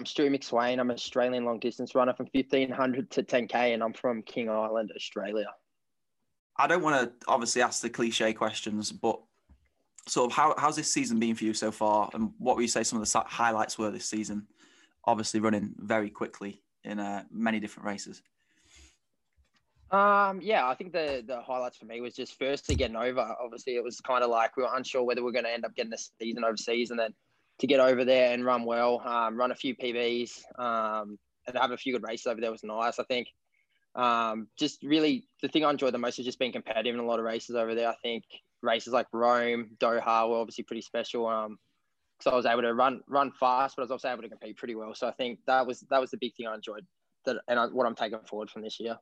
I'm Stu McSweyn. I'm an Australian long distance runner from 1500 to 10K, and I'm from King Island, Australia. I don't want to obviously ask the cliche questions, but sort of how, how's this season been for you so far? And what would you say some of the highlights were this season? Obviously, running very quickly in uh, many different races. Um, yeah, I think the the highlights for me was just firstly getting over. Obviously, it was kind of like we were unsure whether we are going to end up getting the season overseas, and then to get over there and run well, um, run a few PBs, um, and have a few good races over there was nice. I think um, just really the thing I enjoyed the most is just being competitive in a lot of races over there. I think races like Rome, Doha were obviously pretty special. Um, because I was able to run run fast, but I was also able to compete pretty well. So I think that was that was the big thing I enjoyed that, and I, what I'm taking forward from this year.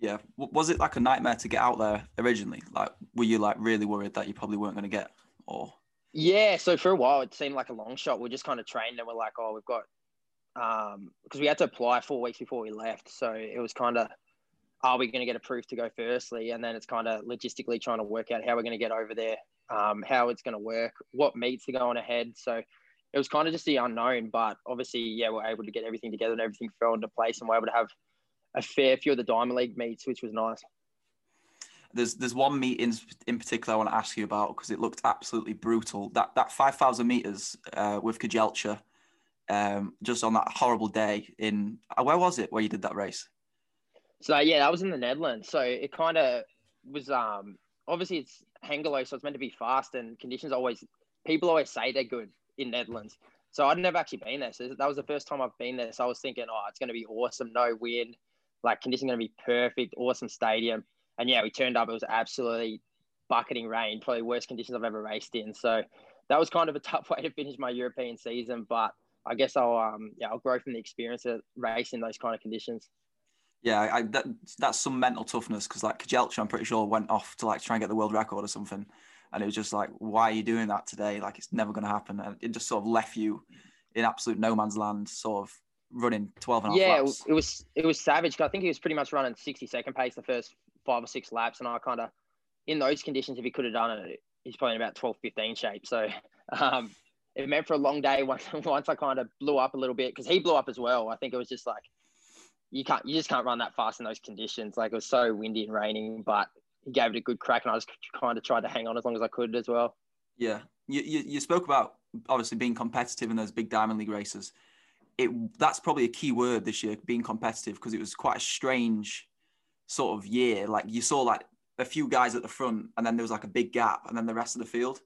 Yeah, was it like a nightmare to get out there originally? Like, were you like really worried that you probably weren't going to get, or? Yeah, so for a while it seemed like a long shot. We just kind of trained and we're like, oh, we've got um because we had to apply four weeks before we left, so it was kind of are we going to get approved to go firstly, and then it's kind of logistically trying to work out how we're going to get over there, um, how it's going to work, what meets are going ahead. So it was kind of just the unknown, but obviously, yeah, we're able to get everything together and everything fell into place, and we're able to have a fair few of the Diamond League meets, which was nice. There's there's one meet in, in particular I want to ask you about because it looked absolutely brutal. That that five thousand meters uh, with Kejelcha, um, just on that horrible day in uh, where was it where you did that race? So yeah, that was in the Netherlands. So it kind of was um obviously it's Hengelo, so it's meant to be fast and conditions always people always say they're good in Netherlands. So I'd never actually been there. So that was the first time I've been there. So I was thinking, oh, it's going to be awesome, no wind, like conditions going to be perfect, awesome stadium. And yeah, we turned up. It was absolutely bucketing rain, probably worst conditions I've ever raced in. So that was kind of a tough way to finish my European season. But I guess I'll um yeah I'll grow from the experience of racing those kind of conditions. Yeah, I, that, that's some mental toughness because like Kejelcha, I'm pretty sure went off to like try and get the world record or something, and it was just like, why are you doing that today? Like it's never going to happen, and it just sort of left you in absolute no man's land, sort of running 12 and a half yeah, laps. it was it was savage. I think he was pretty much running 60 second pace the first five or six laps, and I kind of in those conditions, if he could have done it, he's probably in about 12, 15 shape. So um, it meant for a long day once once I kind of blew up a little bit because he blew up as well. I think it was just like you can't you just can't run that fast in those conditions. Like it was so windy and raining, but he gave it a good crack, and I just kind of tried to hang on as long as I could as well. Yeah, you you, you spoke about obviously being competitive in those big diamond league races. It that's probably a key word this year, being competitive, because it was quite a strange sort of year. Like you saw like a few guys at the front, and then there was like a big gap, and then the rest of the field.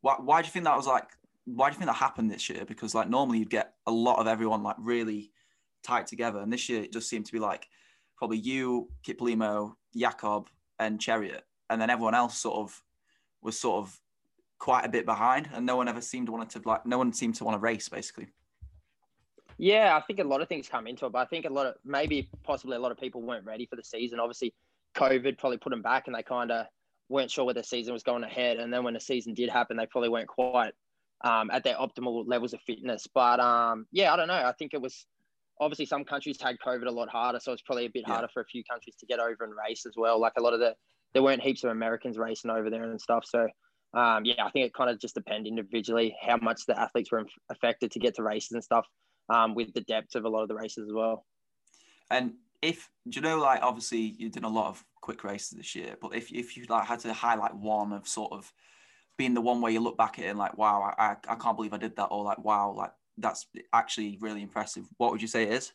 Why, why do you think that was like? Why do you think that happened this year? Because like normally you'd get a lot of everyone like really tight together, and this year it just seemed to be like probably you, Kiplimo, Jakob, and Cheruiyot, and then everyone else sort of was sort of quite a bit behind, and no one ever seemed to want to like no one seemed to want to race basically. Yeah, I think a lot of things come into it, but I think a lot of maybe possibly a lot of people weren't ready for the season. Obviously, COVID probably put them back, and they kind of weren't sure where the season was going ahead. And then when the season did happen, they probably weren't quite um, at their optimal levels of fitness. But um, yeah, I don't know. I think it was obviously some countries had COVID a lot harder, so it's probably a bit yeah. harder for a few countries to get over and race as well. Like a lot of the there weren't heaps of Americans racing over there and stuff. So um, yeah, I think it kind of just depended individually how much the athletes were affected to get to races and stuff um, with the depth of a lot of the races as well. And if do you know, like obviously you did a lot of quick races this year, but if if you like had to highlight one of sort of being the one where you look back at it and like, wow, I, I can't believe I did that, or like, wow, like that's actually really impressive. What would you say it is?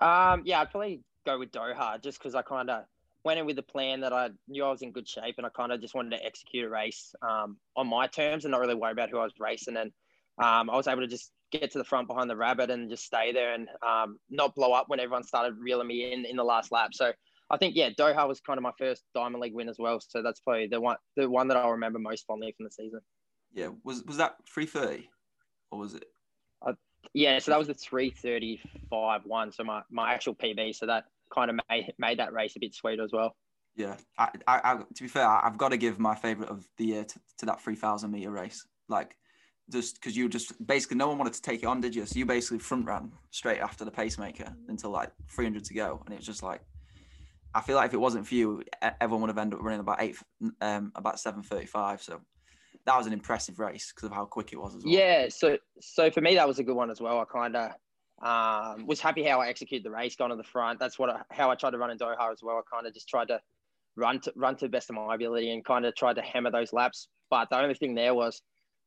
Um, yeah, I'd probably go with Doha just because I kind of went in with a plan that I knew I was in good shape and I kind of just wanted to execute a race um, on my terms and not really worry about who I was racing. And um, I was able to just get to the front behind the rabbit and just stay there and um, not blow up when everyone started reeling me in in the last lap. So I think yeah, Doha was kind of my first Diamond League win as well. So that's probably the one the one that I'll remember most fondly from the season. Yeah, was was that three thirty, or was it? I Yeah, so that was the 335 one. So my, my actual PB. So that kind of made, made that race a bit sweeter as well. Yeah, I, I, I to be fair, I've got to give my favorite of the year to, to that 3000 meter race. Like, just because you just basically no one wanted to take it on, did you? So you basically front ran straight after the pacemaker until like 300 to go, and it was just like, I feel like if it wasn't for you, everyone would have ended up running about eight, um, about 7:35. So that was an impressive race because of how quick it was as well. Yeah, so so for me that was a good one as well. I kind of um, was happy how I executed the race, gone to the front. That's what I, how I tried to run in Doha as well. I kind of just tried to run to run to the best of my ability and kind of tried to hammer those laps. But the only thing there was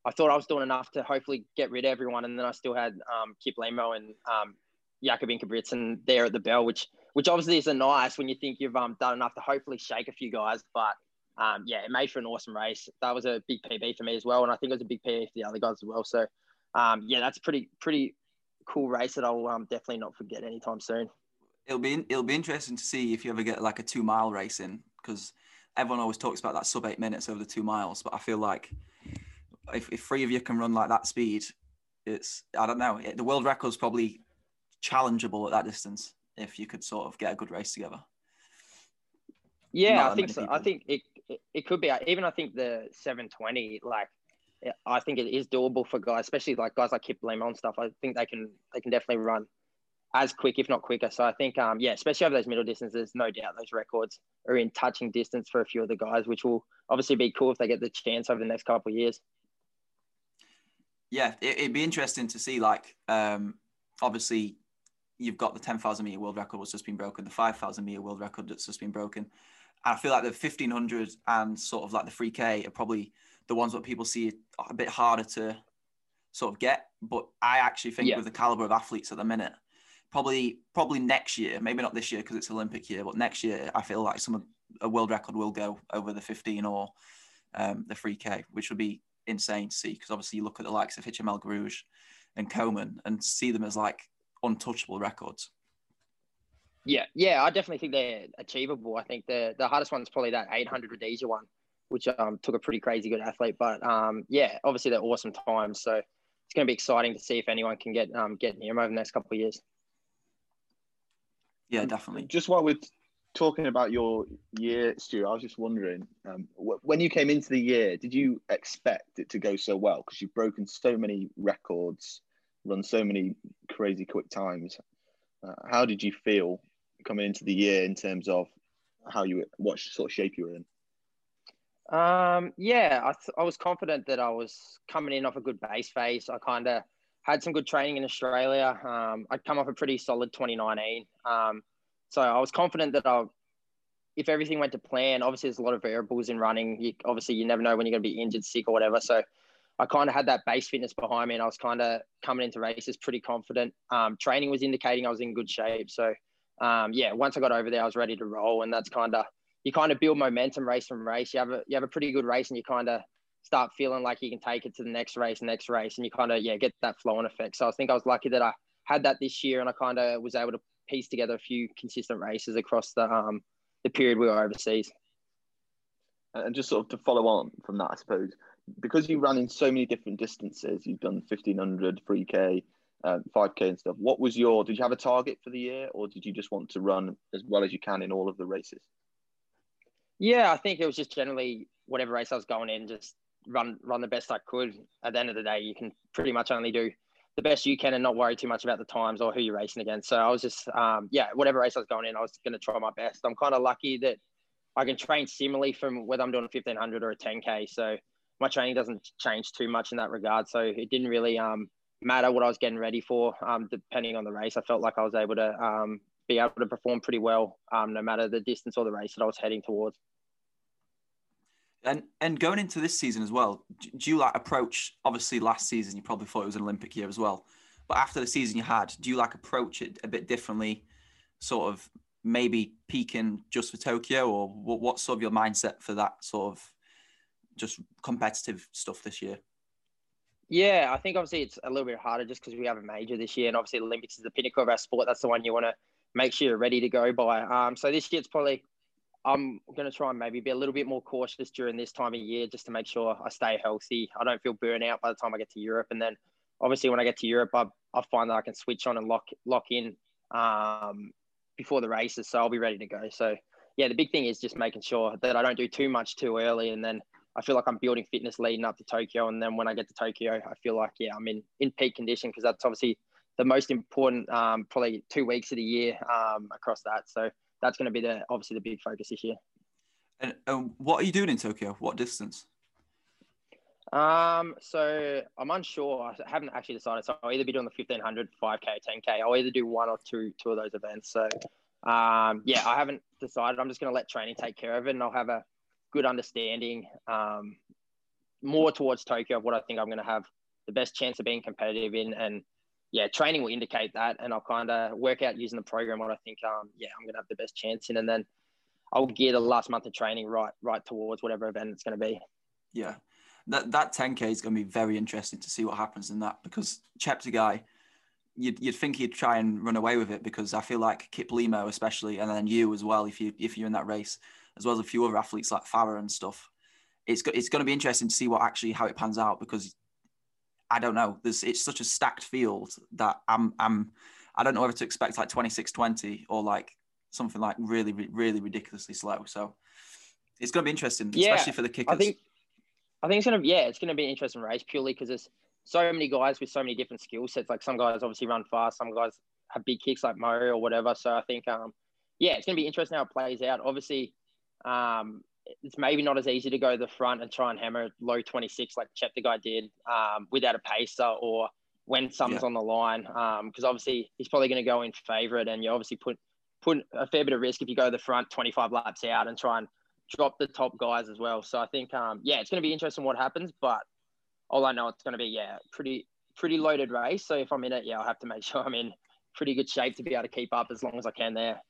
I thought I was doing enough to hopefully get rid of everyone, and then I still had um, Kiplimo and um, Jakob Ingebrigtsen there at the bell, which which obviously isn't nice when you think you've um, done enough to hopefully shake a few guys. But um, yeah, it made for an awesome race. That was a big PB for me as well, and I think it was a big PB for the other guys as well. So um, yeah, that's a pretty pretty cool race that I'll um, definitely not forget anytime soon. It'll be it'll be interesting to see if you ever get like a two mile race in because everyone always talks about that sub eight minutes over the two miles, but I feel like if, if three of you can run like that speed, it's I don't know. It, the world record's probably challengeable at that distance if you could sort of get a good race together. Yeah, Not I think so. People. I think it, it, it could be. Even I think the 720, like I think it is doable for guys, especially like guys like Kiplimo and stuff. I think they can they can definitely run as quick, if not quicker. So I think, um, yeah, especially over those middle distances, no doubt those records are in touching distance for a few of the guys, which will obviously be cool if they get the chance over the next couple of years. Yeah, it, would be interesting to see. Like, um, obviously, you've got the 10,000 meter world record that's just been broken, the 5,000 meter world record that's just been broken. And I feel like the 1500 and sort of like the 3K are probably the ones that people see a bit harder to sort of get. But I actually think yeah. with the caliber of athletes at the minute, probably probably next year, maybe not this year because it's Olympic year, but next year I feel like some of a world record will go over the 15 or um, the 3K, which would be insane to see because obviously you look at the likes of Hicham El Guerrouj and Komen and see them as like untouchable records. Yeah, yeah, I definitely think they're achievable. I think the the hardest one is probably that 800 Rudisha one, which um, took a pretty crazy good athlete. But um, yeah, obviously they're awesome times. So it's going to be exciting to see if anyone can get um, get near them over the next couple of years. Yeah, definitely. Just while we're talking about your year, Stuart, I was just wondering um, when you came into the year, did you expect it to go so well? Because you've broken so many records, run so many crazy quick times. Uh, how did you feel coming into the year in terms of how you, what sort of shape you were in? Um, yeah, I, th- I was confident that I was coming in off a good base phase. I kind of had some good training in Australia. Um, I'd come off a pretty solid 2019. Um, so I was confident that I, if everything went to plan, obviously there's a lot of variables in running. You, obviously, you never know when you're going to be injured, sick, or whatever. So I kind of had that base fitness behind me, and I was kind of coming into races pretty confident. Um, training was indicating I was in good shape. So um, yeah, once I got over there, I was ready to roll, and that's kind of you kind of build momentum race from race. You have a you have a pretty good race, and you kind of start feeling like you can take it to the next race, next race, and you kind of yeah get that flow and effect. So I think I was lucky that I had that this year, and I kind of was able to piece together a few consistent races across the um the period we were overseas. And just sort of to follow on from that, I suppose, because you ran in so many different distances, you've done 1500, 3K, uh, 5K and stuff. What was your, did you have a target for the year or did you just want to run as well as you can in all of the races? Yeah, I think it was just generally whatever race I was going in, just run run the best I could. At the end of the day, you can pretty much only do the best you can and not worry too much about the times or who you're racing against. So I was just, um, yeah, whatever race I was going in, I was going to try my best. I'm kind of lucky that I can train similarly from whether I'm doing a 1500 or a 10K. So my training doesn't change too much in that regard. So it didn't really um, matter what I was getting ready for, um, depending on the race. I felt like I was able to um, be able to perform pretty well, um, no matter the distance or the race that I was heading towards. And and going into this season as well, do you like approach? Obviously, last season you probably thought it was an Olympic year as well, but after the season you had, do you like approach it a bit differently? Sort of maybe peaking just for Tokyo, or what, what's sort of your mindset for that sort of just competitive stuff this year? Yeah, I think obviously it's a little bit harder just because we have a major this year, and obviously the Olympics is the pinnacle of our sport. That's the one you want to make sure you're ready to go by. Um, so this year it's probably I'm going to try and maybe be a little bit more cautious during this time of year just to make sure I stay healthy. I don't feel burnout by the time I get to Europe. And then obviously when I get to Europe, I I find that I can switch on and lock lock in um, before the races, so I'll be ready to go. So yeah, the big thing is just making sure that I don't do too much too early, and then I feel like I'm building fitness leading up to Tokyo, and then when I get to Tokyo, I feel like yeah, I'm in in peak condition because that's obviously the most important um, probably two weeks of the year um, across that. So that's going to be the obviously the big focus this year. And um, what are you doing in Tokyo? What distance? Um, so I'm unsure. I haven't actually decided. So I'll either be doing the 1500, 5k, 10k. I'll either do one or two, two of those events. So, um, yeah, I haven't decided. I'm just going to let training take care of it, and I'll have a good understanding, um, more towards Tokyo of what I think I'm going to have the best chance of being competitive in, and yeah, training will indicate that, and I'll kind of work out using the program what I think, um, yeah, I'm to have the best chance in, and then I'll gear the last month of training right, right towards whatever event it's to be. Yeah, that that 10k is to be very interesting to see what happens in that because Cheptegei, you'd, you'd think he'd try and run away with it because I feel like Kiplimo especially, and then you as well if you if you're in that race, as well as a few other athletes like Farah and stuff. It's it's going to be interesting to see what actually how it pans out because I don't know. There's it's such a stacked field that I'm I'm I don't know whether to expect like 26-20 or like something like really really ridiculously slow. So it's going to be interesting, yeah, especially for the kickers. I think I think it's going to yeah, it's going to be an interesting race purely because there's so many guys with so many different skill sets. Like some guys obviously run fast, some guys have big kicks like Mo or whatever. So I think um yeah, it's going to be interesting how it plays out. Obviously, um, it's maybe not as easy to go to the front and try and hammer low 26 like Cheptegei did um, without a pacer or when something's yeah. on the line. Because um, obviously he's probably going to go in favourite and you obviously put put a fair bit of risk if you go to the front 25 laps out and try and drop the top guys as well. So I think, um, yeah, it's going to be interesting what happens. But all I know, it's going to be, yeah, pretty pretty loaded race. So if I'm in it, yeah, I'll have to make sure I'm in pretty good shape to be able to keep up as long as I can there.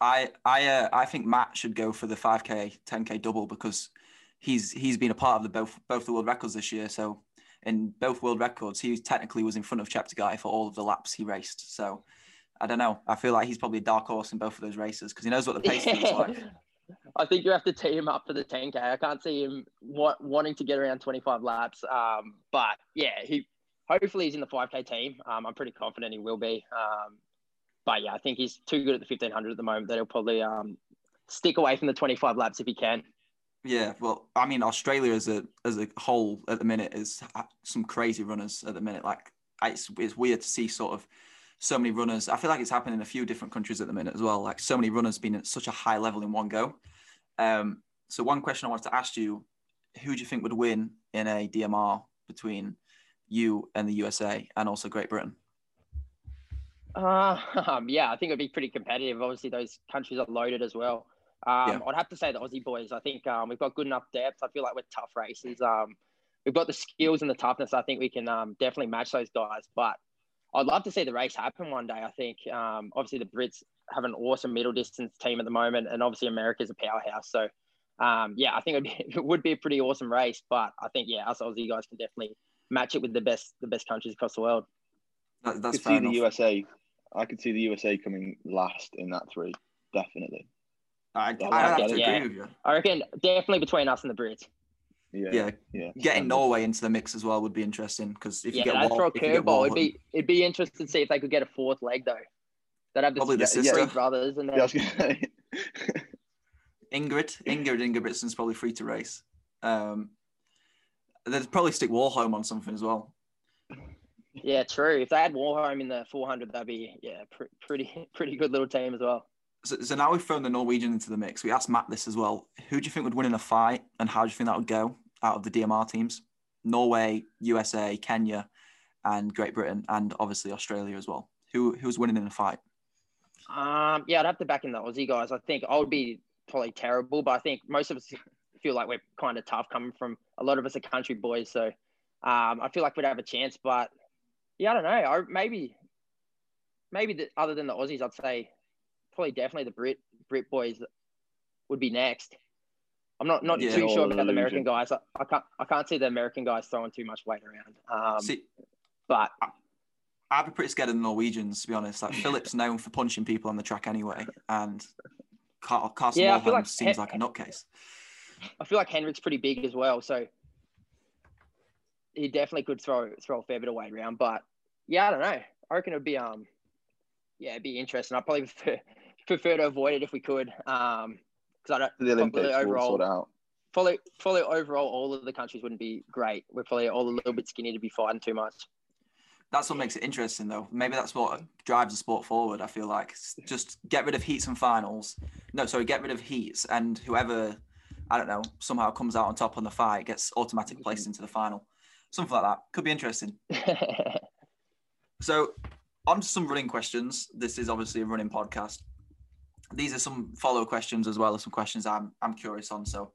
I I uh, I think Matt should go for the 5k 10k double because he's he's been a part of the both both the world records this year. So in both world records, he technically was in front of Cheptegei for all of the laps he raced. So I don't know. I feel like he's probably a dark horse in both of those races because he knows what the pace is like. I think you have to tee him up for the 10k. I can't see him wa- wanting to get around 25 laps. Um, but yeah, he hopefully he's in the 5k team. Um, I'm pretty confident he will be. Um, but yeah, I think he's too good at the 1500 at the moment that he'll probably um, stick away from the 25 laps if he can. Yeah, well, I mean, Australia as a as a whole at the minute is some crazy runners at the minute. Like it's it's weird to see sort of so many runners. I feel like it's happening in a few different countries at the minute as well. Like so many runners being at such a high level in one go. Um, so one question I wanted to ask you: Who do you think would win in a DMR between you and the USA and also Great Britain? Uh, um, yeah, I think it'd be pretty competitive. Obviously, those countries are loaded as well. Um, yeah. I'd have to say the Aussie boys. I think um, we've got good enough depth. I feel like we're tough races. Um, we've got the skills and the toughness. I think we can um, definitely match those guys. But I'd love to see the race happen one day. I think um, obviously the Brits have an awesome middle distance team at the moment, and obviously America's a powerhouse. So um, yeah, I think it'd be, it would be a pretty awesome race. But I think yeah, us Aussie guys can definitely match it with the best the best countries across the world. That, that's fair see enough. the USA I could see the USA coming last in that three, definitely. I, I have to yeah. agree with you. I reckon definitely between us and the Brits. Yeah, yeah, yeah. Getting Norway into the mix as well would be interesting because if yeah, you get Wall, throw a curveball, it'd be it'd be interesting to see if they could get a fourth leg though. that'd have the, Probably the sister. brothers and then. Yeah, Ingrid, Ingrid Ingebrigtsen's probably free to race. Um, they'd probably stick Warholm on something as well. Yeah, true. If they had Warholm in the 400, that'd be yeah, pr- pretty pretty good little team as well. So, so, now we've thrown the Norwegian into the mix. We asked Matt this as well. Who do you think would win in a fight, and how do you think that would go out of the DMR teams? Norway, USA, Kenya, and Great Britain, and obviously Australia as well. Who who's winning in a fight? Um, yeah, I'd have to back in the Aussie guys. I think I would be probably terrible, but I think most of us feel like we're kind of tough coming from a lot of us are country boys. So um, I feel like we'd have a chance, but yeah, I don't know. I maybe, maybe the, other than the Aussies, I'd say probably definitely the Brit Brit boys would be next. I'm not not yeah, too sure about the American guys. I, I, can't I can't see the American guys throwing too much weight around. Um, see, but I, I'd be pretty scared of the Norwegians to be honest. Like Philip's known for punching people on the track anyway, and Karsten yeah, like seems like a nutcase. I feel like Henrik's pretty big as well, so he definitely could throw throw a fair bit of weight around. But yeah, I don't know. I reckon it'd be um, yeah, it'd be interesting. I'd probably prefer, prefer to avoid it if we could. Um, because I don't. The Olympics will overall, sort it out. Probably, probably overall, all of the countries wouldn't be great. We're probably all a little bit skinny to be fighting too much. That's what makes it interesting, though. Maybe that's what drives the sport forward. I feel like just get rid of heats and finals. No, sorry, get rid of heats, and whoever I don't know somehow comes out on top on the fight gets automatic placed into the final. Something like that could be interesting. so, on to some running questions. This is obviously a running podcast. These are some follow questions as well as some questions I'm I'm curious on. So,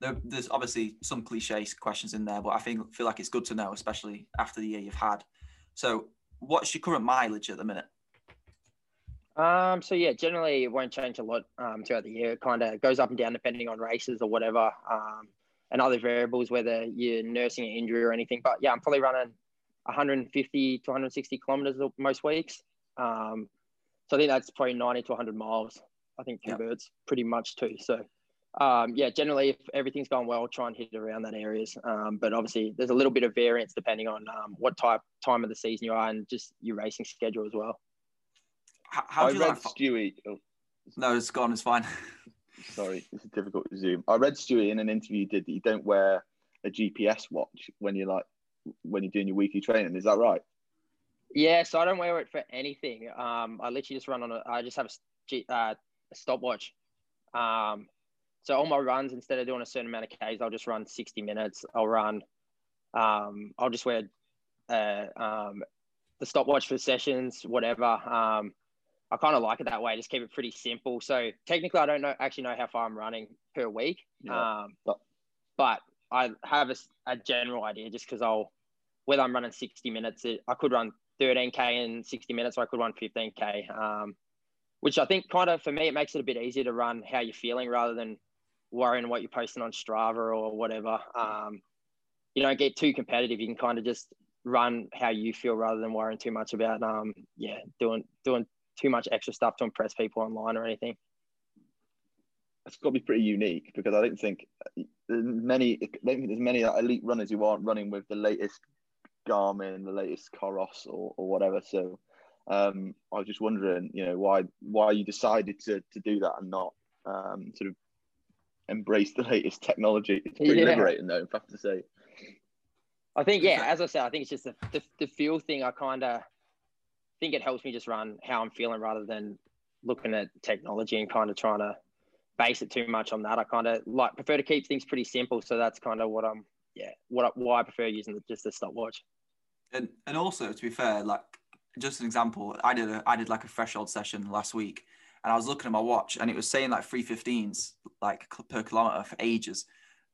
there, there's obviously some cliche questions in there, but I think feel like it's good to know, especially after the year you've had. So, what's your current mileage at the minute? Um, so yeah, generally it won't change a lot um, throughout the year. It kind of goes up and down depending on races or whatever, um, and other variables, whether you're nursing an injury or anything. But yeah, I'm probably running 150 to 160 kilometers most weeks. Um, so I think that's probably 90 to 100 miles. I think converts yep. pretty much too. So um, yeah, generally, if everything's going well, try and hit around that areas. Um, but obviously, there's a little bit of variance depending on um, what type time of the season you are and just your racing schedule as well. How, how I do you read like? Stewie. Oh, No, it's gone. It's fine. sorry, it's is difficult to zoom. I read Stewie in an interview did that you don't wear a GPS watch when you're like when you're doing your weekly training. Is that right? Yeah, so I don't wear it for anything. Um, I literally just run on a. I just have a, uh, a stopwatch. Um, so all my runs, instead of doing a certain amount of Ks, I'll just run 60 minutes. I'll run, um, I'll just wear uh, um, the stopwatch for sessions, whatever. Um, I kind of like it that way. Just keep it pretty simple. So technically, I don't know actually know how far I'm running per week. Yeah. Um, but, but I have a, a general idea just because I'll whether I'm running 60 minutes, it, I could run 13k in 60 minutes, or I could run 15k. Um, which I think kind of for me it makes it a bit easier to run how you're feeling rather than worrying what you're posting on Strava or whatever. Um, you don't get too competitive. You can kind of just run how you feel rather than worrying too much about um, yeah doing doing too much extra stuff to impress people online or anything. It's got to be pretty unique because I don't think many. I don't think there's many elite runners who aren't running with the latest Garmin, the latest Coros, or, or whatever. So um, I was just wondering, you know, why why you decided to to do that and not um, sort of embrace the latest technology. It's pretty Yeah. liberating, though. I have to say. I think yeah, as I said, I think it's just the the, the feel thing. I kind of think it helps me just run how I'm feeling rather than looking at technology and kind of trying to base it too much on that. I kind of like prefer to keep things pretty simple. So that's kind of what I'm yeah what why I prefer using the, just the stopwatch. And and also to be fair, like just an example, I did a I did like a threshold session last week, and I was looking at my watch, and it was saying like three fifteens like per kilometer for ages,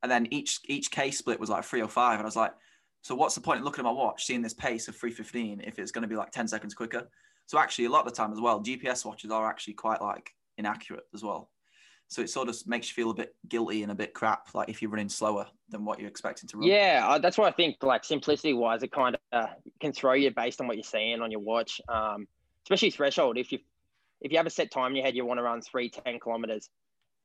and then each each K split was like three or five, and I was like, so what's the point in looking at my watch, seeing this pace of three fifteen if it's going to be like ten seconds quicker? So actually, a lot of the time as well, GPS watches are actually quite like inaccurate as well. So it sort of makes you feel a bit guilty and a bit crap, like if you're running slower than what you're expecting to run. Yeah, that's what I think. Like simplicity wise, it kind of can throw you based on what you're seeing on your watch. Um, especially threshold. If you if you have a set time in your head, you want to run three ten kilometers,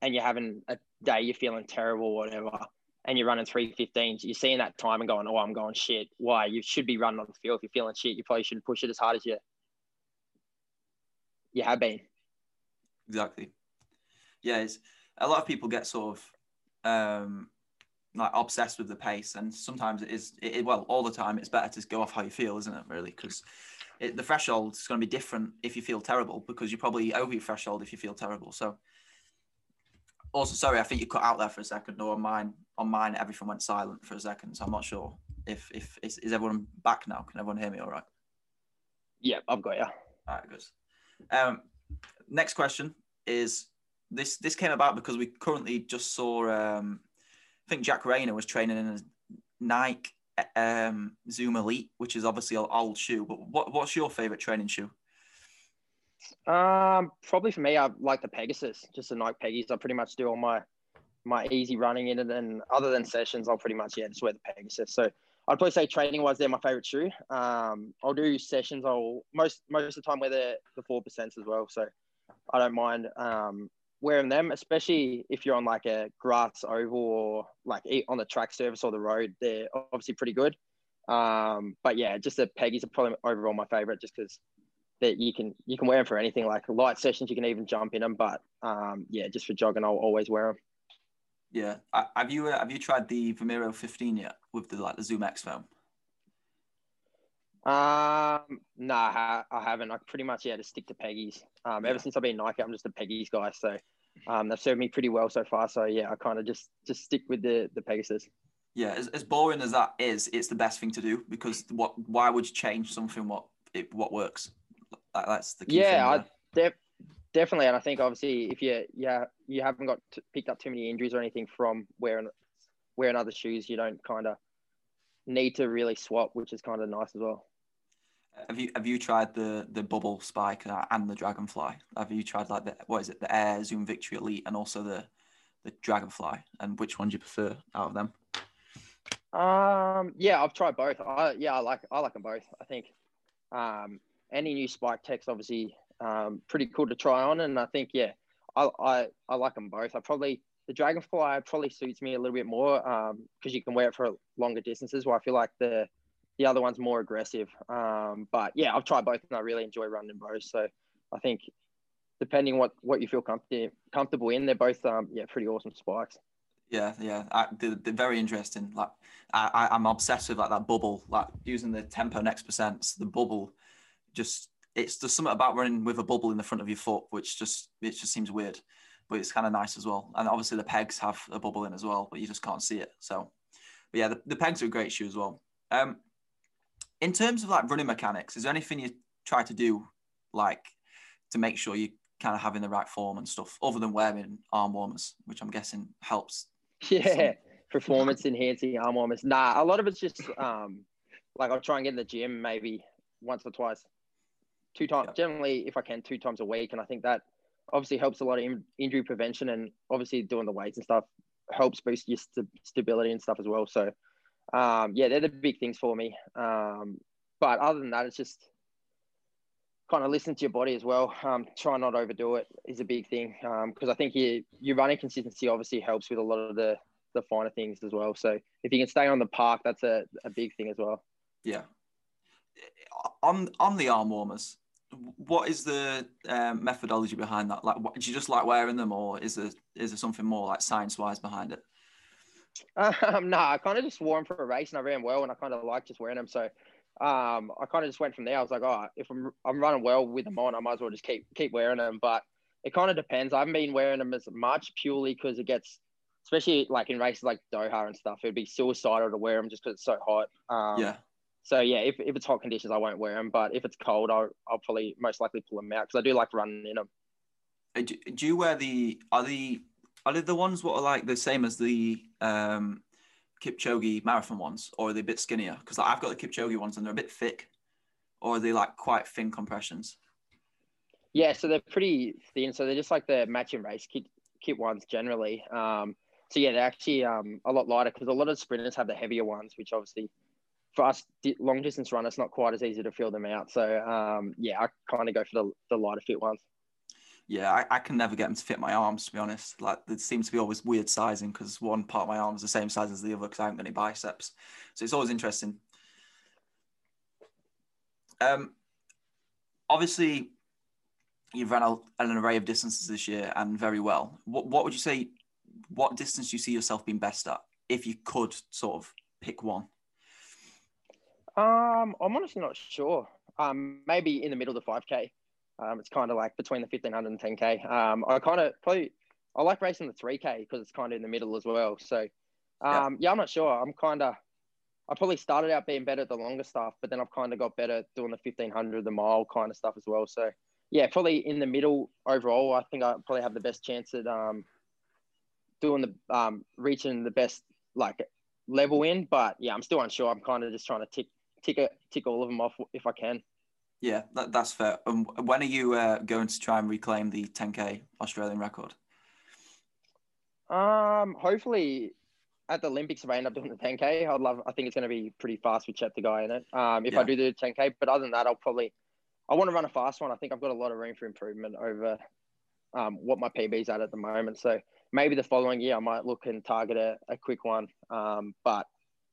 and you're having a day you're feeling terrible, or whatever, and you're running three fifteens, you're seeing that time and going, "Oh, I'm going shit." Why? You should be running on the field. If you're feeling shit, you probably should push it as hard as you you have been. exactly. Yeah, it's, a lot of people get sort of um, like obsessed with the pace, and sometimes it is. It, it- well, all the time, it's better to go off how you feel, isn't it? Really, because the threshold is going to be different if you feel terrible, because you're probably over your threshold if you feel terrible. So, also, sorry, I think you cut out there for a second, or on mine, on mine, everything went silent for a second, so I'm not sure if if is, is everyone back now? Can everyone hear me? All right. Yeah, I've got you. All right, good. Um, next question is this. This came about because we currently just saw. Um, I think Jack Rayner was training in a Nike um, Zoom Elite, which is obviously an old shoe. But what, what's your favorite training shoe? Um, probably for me, I like the Pegasus, just the Nike Peggies. I pretty much do all my my easy running in it, and other than sessions, I'll pretty much yeah just wear the Pegasus. So I'd probably say training wise, they're my favorite shoe. Um, I'll do sessions. I'll most most of the time wear the the four percents as well. So I don't mind um wearing them, especially if you're on like a grass oval or like on the track surface or the road. They're obviously pretty good. Um, but yeah, just the Peggy's are probably overall my favorite, just because that you can you can wear them for anything. Like light sessions, you can even jump in them. But um, yeah, just for jogging, I'll always wear them. Yeah, have you uh, have you tried the Vomero 15 yet with the like the Zoom X foam? Um, no, nah, I haven't. I pretty much yeah, to stick to Peggy's. Um, ever since I've been Nike, I'm just a Peggy's guy. So, um, they've served me pretty well so far. So yeah, I kind of just just stick with the the Pegasus. Yeah, as, as boring as that is, it's the best thing to do because what? Why would you change something what it what works? That, that's the key. Yeah, I de- definitely, and I think obviously if you yeah you haven't got to, picked up too many injuries or anything from wearing wearing other shoes, you don't kind of need to really swap, which is kind of nice as well. Have you have you tried the the bubble spike uh, and the dragonfly? Have you tried like the what is it the Air Zoom Victory Elite and also the the dragonfly? And which one do you prefer out of them? Um, yeah, I've tried both. I yeah, I like I like them both. I think um, any new spike tech's obviously um, pretty cool to try on, and I think yeah, I I, I like them both. I probably the dragonfly probably suits me a little bit more because um, you can wear it for longer distances. Where I feel like the the other one's more aggressive. Um, but yeah, I've tried both and I really enjoy running both. So I think depending what what you feel comfortable comfortable in, they're both um, yeah pretty awesome spikes. Yeah, yeah, I, they're, they're, very interesting. Like I, I'm obsessed with like that bubble, like using the tempo next percents. The bubble, just it's just something about running with a bubble in the front of your foot, which just it just seems weird, but it's kind of nice as well. And obviously the pegs have a bubble in as well, but you just can't see it. So, but yeah, the, the pegs are a great shoe as well. Um, in terms of like running mechanics, is there anything you try to do like to make sure you kind of having the right form and stuff, other than wearing arm warmers, which I'm guessing helps? Yeah, performance enhancing arm warmers. Nah, a lot of it's just um, like I'll try and get in the gym maybe once or twice, two times. Yep. Generally, if I can, two times a week, and I think that obviously helps a lot of in- injury prevention and obviously doing the weights and stuff helps boost your st- stability and stuff as well. So um, yeah, they're the big things for me. Um, but other than that, it's just kind of listen to your body as well. Um, try not overdo it is a big thing because um, I think you, your running consistency obviously helps with a lot of the the finer things as well. So if you can stay on the park, that's a, a big thing as well. Yeah. On on the arm warmers, what is the um, methodology behind that? Like, what, do you just like wearing them, or is there is there something more like science wise behind it? Um, no, nah, I kind of just wore them for a race and I ran well and I kind of like just wearing them. So um, I kind of just went from there. I was like, oh, if I'm, I'm running well with them on, I might as well just keep keep wearing them. But it kind of depends. I haven't been wearing them as much purely because it gets, especially like in races like Doha and stuff, it'd be suicidal to wear them just because it's so hot. Um, yeah. So yeah, if, if it's hot conditions, I won't wear them. But if it's cold, I'll, I'll probably most likely pull them out because I do like running in them. Do, do you wear the are the are they the ones what are like the same as the um, Kipchoge marathon ones, or are they a bit skinnier? Because like, I've got the Kipchoge ones and they're a bit thick, or are they like quite thin compressions? Yeah, so they're pretty thin. So they're just like the matching race kit, kit ones generally. Um, so yeah, they're actually um, a lot lighter because a lot of sprinters have the heavier ones, which obviously for us long distance runners, not quite as easy to fill them out. So um, yeah, I kind of go for the, the lighter fit ones yeah, I, I, can never get them to fit my arms. To be honest, like there seems to be always weird sizing because one part of my arm is the same size as the other because I haven't got any biceps. So it's always interesting. Um, obviously, you've run a, an array of distances this year and very well. What what would you say? What distance do you see yourself being best at if you could sort of pick one? Um, I'm honestly not sure. Um, maybe in the middle of the 5K. Um, it's kind of like between the 1500 and 10K. Um, I kind of probably, I like racing the 3K because it's kind of in the middle as well. So, um, yeah. yeah, I'm not sure. I'm kind of, I probably started out being better at the longer stuff, but then I've kind of got better doing the 1500, the mile kind of stuff as well. So, yeah, probably in the middle overall, I think I probably have the best chance at um, doing the um, reaching the best like level in. But yeah, I'm still unsure. I'm kind of just trying to tick tick a, tick all of them off if I can. Yeah, that, that's fair. Um, when are you uh, going to try and reclaim the 10k Australian record? Um, hopefully at the Olympics, if I end up doing the 10k, I'd love. I think it's going to be pretty fast with Cheptegei in it. Um, if yeah. I do the 10k, but other than that, I'll probably. I want to run a fast one. I think I've got a lot of room for improvement over um, what my PB's at at the moment. So maybe the following year I might look and target a, a quick one. Um, but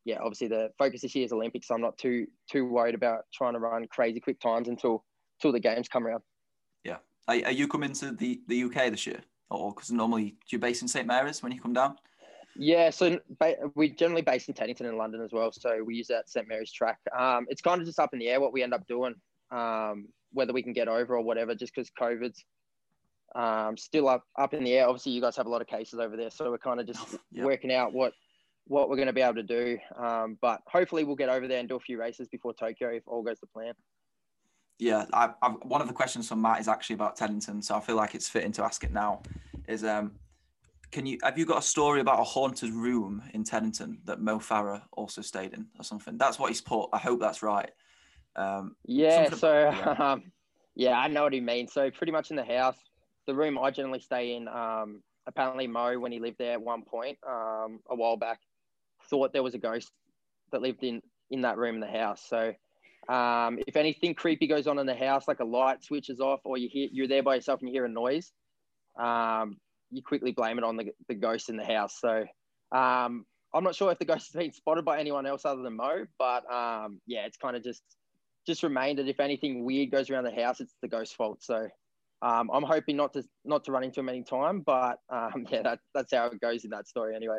yeah, obviously the focus this year is Olympics, so I'm not too too worried about trying to run crazy quick times until until the games come around. Yeah, are, are you coming to the the UK this year, or because normally you're based in St Mary's when you come down? Yeah, so we generally based in Teddington in London as well. So we use that St Mary's track. Um, it's kind of just up in the air what we end up doing, um, whether we can get over or whatever, just because COVID's um, still up up in the air. Obviously, you guys have a lot of cases over there, so we're kind of just working out what what we're going to be able to do. Um, but hopefully, we'll get over there and do a few races before Tokyo if all goes to plan. Yeah, I, one of the questions from Matt is actually about Teddington, so I feel like it's fitting to ask it now. Is um, can you have you got a story about a haunted room in Teddington that Mo Farah also stayed in or something? That's what he's put. I hope that's right. Um, yeah. So yeah. Um, yeah, I know what he means. So pretty much in the house, the room I generally stay in. Um, apparently Mo, when he lived there at one point um, a while back, thought there was a ghost that lived in in that room in the house. So um, if anything creepy goes on in the house, like a light switches off, or you hear you're there by yourself and you hear a noise, um, you quickly blame it on the, the ghost in the house. So um, I'm not sure if the ghost has been spotted by anyone else other than Mo, but um, yeah, it's kind of just just remained that if anything weird goes around the house, it's the ghost's fault. So um, I'm hoping not to not to run into him any time, but um, yeah, that, that's how it goes in that story anyway.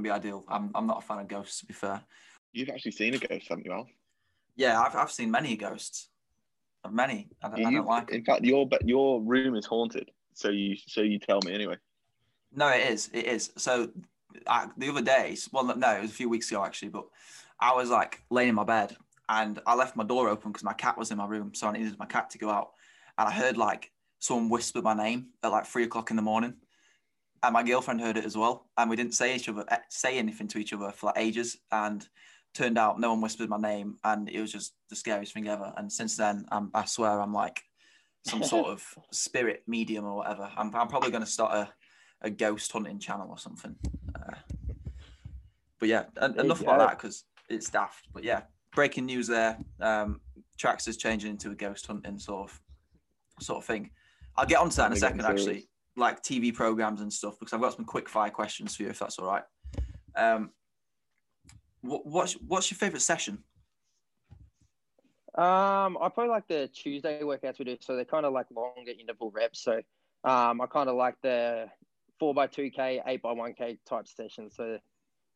wouldn't be ideal. I'm, I'm not a fan of ghosts, to be fair. You've actually seen a ghost, haven't you, Al? Yeah, I've, I've seen many ghosts. Many. I don't, I don't like. In fact, your your room is haunted. So you so you tell me anyway. No, it is. It is. So I, the other days, well, no, it was a few weeks ago actually, but I was like laying in my bed and I left my door open because my cat was in my room, so I needed my cat to go out, and I heard like someone whisper my name at like three o'clock in the morning and my girlfriend heard it as well. And we didn't say each other eh, say anything to each other for like ages. And turned out no one whispered my name, and it was just the scariest thing ever. And since then, I'm, I swear I'm like some sort of spirit medium or whatever. I'm, I'm probably going to start a, a ghost hunting channel or something. Uh, but yeah, enough about that because it's daft. But yeah, breaking news there. Um, Tracks is changing into a ghost hunting sort of sort of thing. I'll get onto that in a second, actually like TV programs and stuff because I've got some quick fire questions for you if that's all right. Um, what, what's what's your favorite session? Um, I probably like the Tuesday workouts we do, so they're kind of like longer interval reps. So, um, I kind of like the four by two k, eight by one k type sessions. So,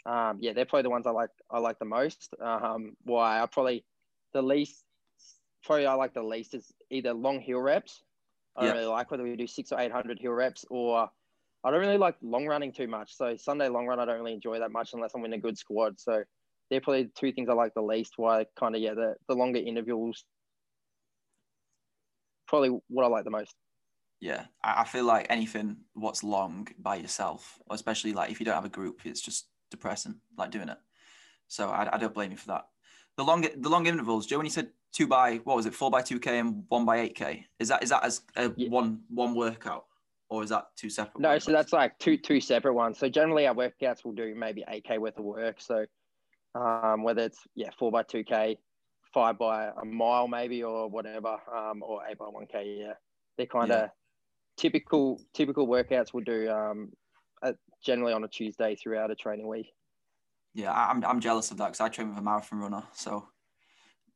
um, yeah, they're probably the ones I like. I like the most. Um, why I probably the least, probably I like the least is either long hill reps I don't really like whether we do six or eight hundred hill reps, or I don't really like long running too much. So Sunday long run, I don't really enjoy that much unless I'm in a good squad. So they're probably the two things I like the least. Why kind of yeah, the the longer intervals, probably what I like the most. Yeah, I feel like anything what's long by yourself, especially like if you don't have a group, it's just depressing, like doing it. So I, I don't blame you for that. The long the long intervals, Joe. When you said two by what was it, four by two k and one by eight k. Is that is that as a yeah. one one workout, or is that two separate? No, workouts? so that's like two two separate ones. So generally, our workouts will do maybe eight k worth of work. So um, whether it's yeah four by two k, five by a mile maybe or whatever, um, or eight by one k. Yeah, they're kind of yeah. typical typical workouts we'll do um, generally on a Tuesday throughout a training week. Yeah, I'm I'm jealous of that because I train with a marathon runner, so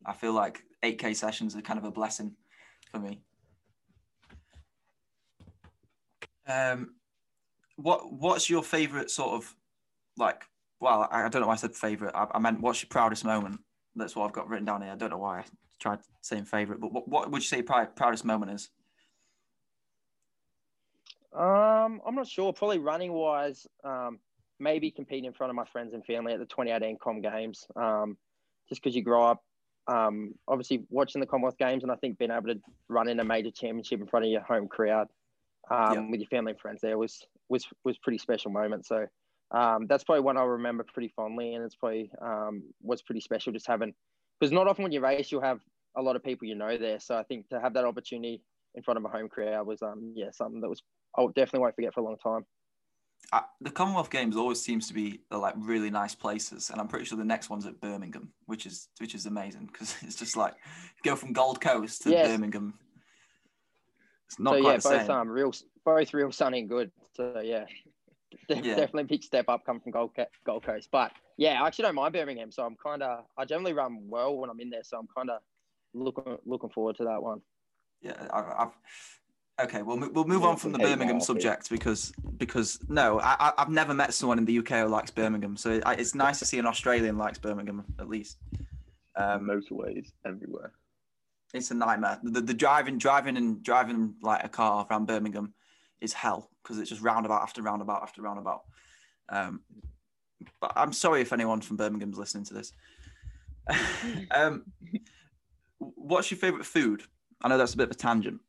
I feel like 8K sessions are kind of a blessing for me. Um, what what's your favorite sort of like? Well, I, don't know why I said favorite. I, I, meant what's your proudest moment? That's what I've got written down here. I don't know why I tried saying favorite, but what, what would you say proud, proudest moment is? Um, I'm not sure. Probably running wise, um, maybe competing in front of my friends and family at the 2018 Com Games. Um, just because you grow up um, obviously watching the Commonwealth Games, and I think being able to run in a major championship in front of your home crowd um, yeah. with your family and friends there was was was pretty special moment. So um, that's probably one I remember pretty fondly, and it's probably um, was pretty special just having because not often when you race you'll have a lot of people you know there. So I think to have that opportunity in front of a home crowd was um yeah something that was I definitely won't forget for a long time. Uh, the Commonwealth Games always seems to be like really nice places, and I'm pretty sure the next one's at Birmingham, which is which is amazing because it's just like go from Gold Coast to yes. Birmingham. It's not so, quite yeah, the both same. um real both real sunny and good. So yeah, yeah. definitely a big step up coming from Gold Gold Coast. But yeah, I actually don't mind Birmingham, so I'm kind of I generally run well when I'm in there, so I'm kind of looking looking forward to that one. Yeah, I, have Okay, well, we'll move on from the Birmingham subject because because no, I, I've never met someone in the UK who likes Birmingham, so it's nice to see an Australian likes Birmingham at least. Um, Motorways everywhere. It's a nightmare. The, the driving, driving, and driving like a car around Birmingham is hell because it's just roundabout after roundabout after roundabout. Um, but I'm sorry if anyone from Birmingham's listening to this. um, what's your favourite food? I know that's a bit of a tangent.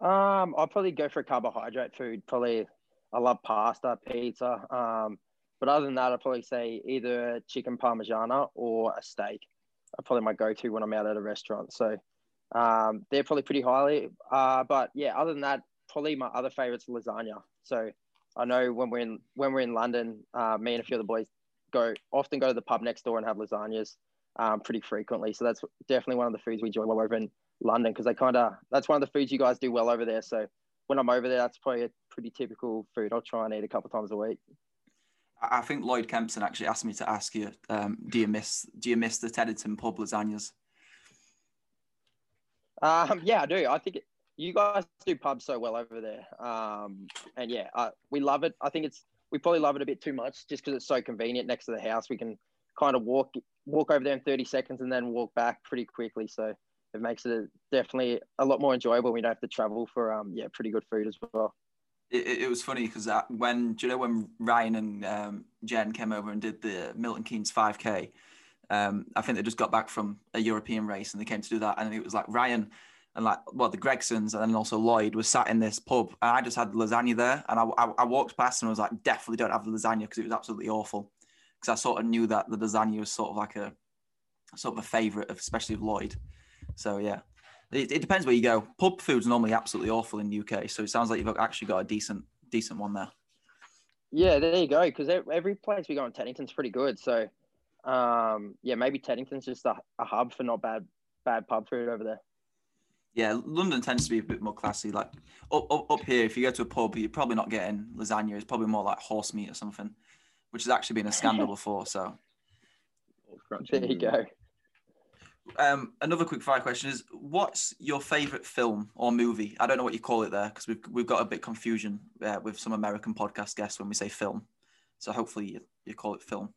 Um, I'll probably go for a carbohydrate food. Probably, I love pasta, pizza. Um, but other than that, I'd probably say either chicken parmigiana or a steak. Are probably my go-to when I'm out at a restaurant. So, um, they're probably pretty highly. Uh, but yeah, other than that, probably my other favorite's lasagna. So, I know when we're in when we're in London, uh, me and a few of the boys go often go to the pub next door and have lasagnas um, pretty frequently. So that's definitely one of the foods we enjoy while we're in London because they kind of that's one of the foods you guys do well over there. So when I'm over there, that's probably a pretty typical food. I'll try and eat a couple times a week. I think Lloyd Kempson actually asked me to ask you, um, do you miss do you miss the Teddington pub lasagnas? Um, yeah, I do. I think it, you guys do pubs so well over there, um, and yeah, uh, we love it. I think it's we probably love it a bit too much just because it's so convenient next to the house. We can kind of walk walk over there in 30 seconds and then walk back pretty quickly. So it makes it definitely a lot more enjoyable. We don't have to travel for um yeah pretty good food as well. It, it was funny because when do you know when Ryan and um, Jen came over and did the Milton Keynes 5K, um, I think they just got back from a European race and they came to do that, and it was like Ryan and like well the Gregsons and then also Lloyd was sat in this pub and I just had lasagna there and I, I, I walked past and I was like definitely don't have the lasagna because it was absolutely awful because I sort of knew that the lasagna was sort of like a sort of a favorite of especially of Lloyd. So yeah, it, it depends where you go. Pub food's normally absolutely awful in the UK, so it sounds like you've actually got a decent decent one there. Yeah, there you go. Because every place we go in Teddington's pretty good. So um, yeah, maybe Teddington's just a, a hub for not bad bad pub food over there. Yeah, London tends to be a bit more classy. Like up, up, up here, if you go to a pub, you're probably not getting lasagna. It's probably more like horse meat or something, which has actually been a scandal before. So there you go. Um, another quick fire question is: What's your favorite film or movie? I don't know what you call it there because we've we've got a bit confusion uh, with some American podcast guests when we say film. So hopefully you, you call it film.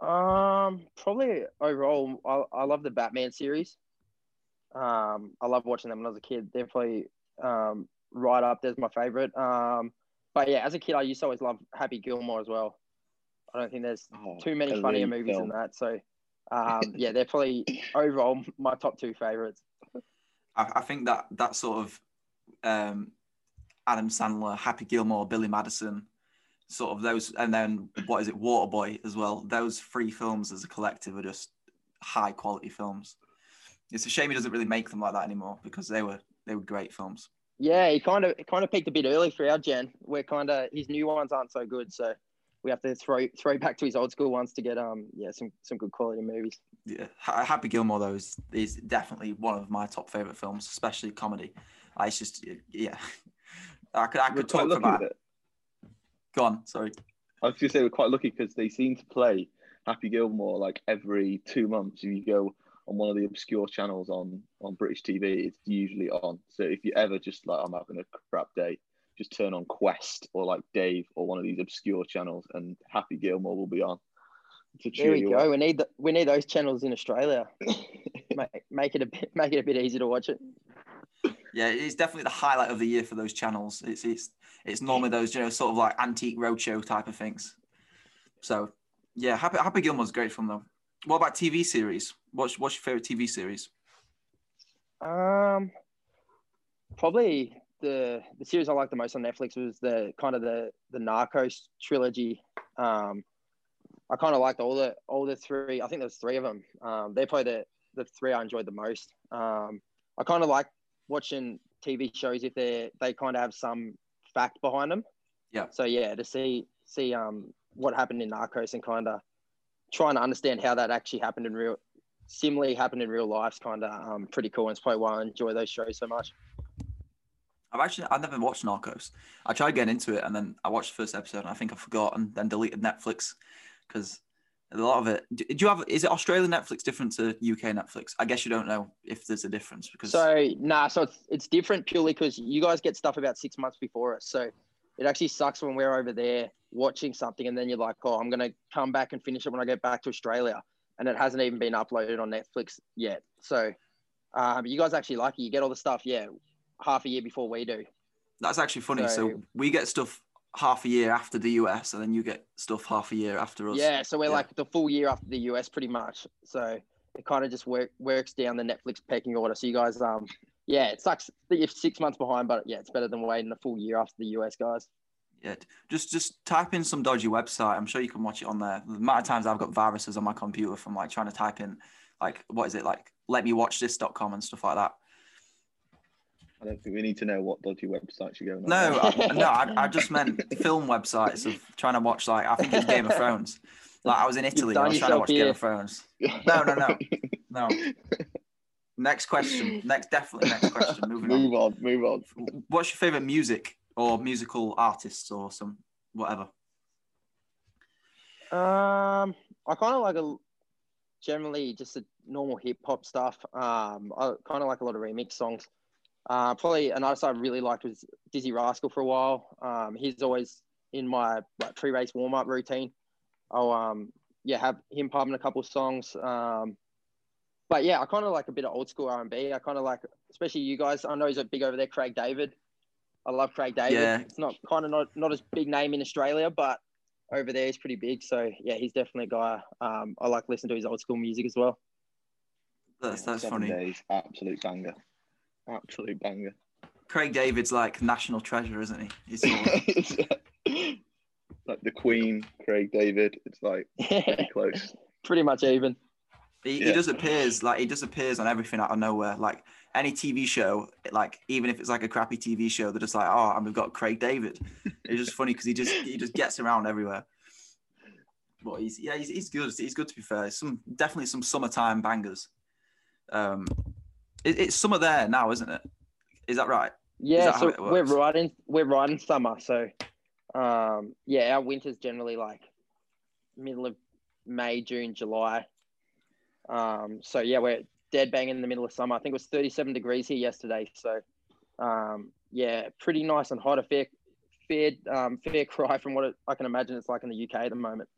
Um, probably overall, I, I love the Batman series. Um, I love watching them when I was a kid. They're probably um, right up there's my favorite. Um, but yeah, as a kid, I used to always love Happy Gilmore as well. I don't think there's oh, too many funnier movies film. than that. So um, yeah, they're probably overall my top two favorites. I, I think that that sort of um, Adam Sandler, Happy Gilmore, Billy Madison, sort of those, and then what is it, Waterboy as well. Those three films as a collective are just high quality films. It's a shame he doesn't really make them like that anymore because they were they were great films. Yeah, he kind of kind of peaked a bit early for our gen. We're kind of his new ones aren't so good, so we have to throw throw back to his old school ones to get um yeah some some good quality movies. Yeah, Happy Gilmore though is, is definitely one of my top favorite films, especially comedy. I just yeah, I could I could talk about it. Go on, sorry. I was going to say we're quite lucky because they seem to play Happy Gilmore like every two months. If you go on one of the obscure channels on on British TV, it's usually on. So if you ever just like I'm having a crap day, just turn on Quest or like Dave or one of these obscure channels, and Happy Gilmore will be on. there we go. Up. We need the, we need those channels in Australia. make, make it a bit make it a bit easier to watch it. Yeah, it's definitely the highlight of the year for those channels. It's it's it's normally those you know sort of like antique roadshow type of things. So yeah, Happy Happy Gilmore's great from though. What about TV series? What's what's your favorite TV series? Um, probably the the series I liked the most on Netflix was the kind of the the Narcos trilogy. Um, I kind of liked all the all the three. I think there's three of them. Um, they probably the the three I enjoyed the most. Um, I kind of like watching TV shows if they they kind of have some fact behind them. Yeah. So yeah, to see see um what happened in Narcos and kind of trying to understand how that actually happened in real, similarly happened in real life, is kind of um pretty cool. And it's probably why I enjoy those shows so much. I've actually I've never watched Narcos. I tried getting into it and then I watched the first episode and I think I forgot and then deleted Netflix because a lot of it. Do, you have? Is it Australian Netflix different to UK Netflix? I guess you don't know if there's a difference because. So nah, so it's it's different purely because you guys get stuff about six months before us. So it actually sucks when we're over there watching something and then you're like, oh, I'm gonna come back and finish it when I get back to Australia, and it hasn't even been uploaded on Netflix yet. So um, you guys actually lucky. You get all the stuff, yeah, half a year before we do. That's actually funny. So, So- we get stuff half a year after the US, and then you get stuff half a year after us. Yeah, so we're Yeah. like the full year after the US, pretty much. So it kind of just work, works down the Netflix pecking order. So you guys, um, yeah, it sucks that you're six months behind, but yeah, it's better than waiting the full year after the US guys. Yeah, just just type in some dodgy website. I'm sure you can watch it on there. The amount of times I've got viruses on my computer from like trying to type in like what is it like let me watch this.com and stuff like that. I don't think we need to know what dodgy websites you're going on. No, I, no, I, I just meant film websites of trying to watch like I think it's Game of Thrones. Like I was in Italy, I was trying to yourself watch Game of Thrones. No, no, no, no. Next question. Next, definitely next question. Moving on. move on, move on. What's your favorite music or musical artists or some whatever? Um, I kind of like a generally just a normal hip hop stuff. Um, I kind of like a lot of remix songs. Uh, probably an artist I really liked was Dizzee Rascal for a while. Um, he's always in my like pre-race warm-up routine. I'll um, yeah have him pumping a couple songs. Um, but yeah, I kind of like a bit of old school R&B. I kind of like, especially you guys. I know he's a big over there, Craig David. I love Craig David. Yeah. It's not kind of not not as big name in Australia, but over there he's pretty big. So yeah, he's definitely a guy. Um, I like listening to his old school music as well. That's that's Seven funny. Days, absolute banger, absolute banger. Craig David's like national treasure, isn't he? He's sort like the Queen, Craig David. It's like pretty close. pretty much even. he, he just appears like he just appears on everything out of nowhere. Like any TV show, like even if it's like a crappy TV show, they're just like, oh, and we've got Craig David. It's just funny because he just he just gets around everywhere. But he's yeah, he's, he's good. He's good to be fair. Some definitely some summertime bangers. Um, it, it's summer there now, isn't it? Is that right? Yeah, that so we're works? riding we're riding summer. So um, yeah, our winter's generally like middle of May, June, July. Um, so yeah, we're dead bang in the middle of summer. I think it was 37 degrees here yesterday. So um, yeah, pretty nice and hot. A fair fair um, fair cry from what it, I can imagine it's like in the UK at the moment.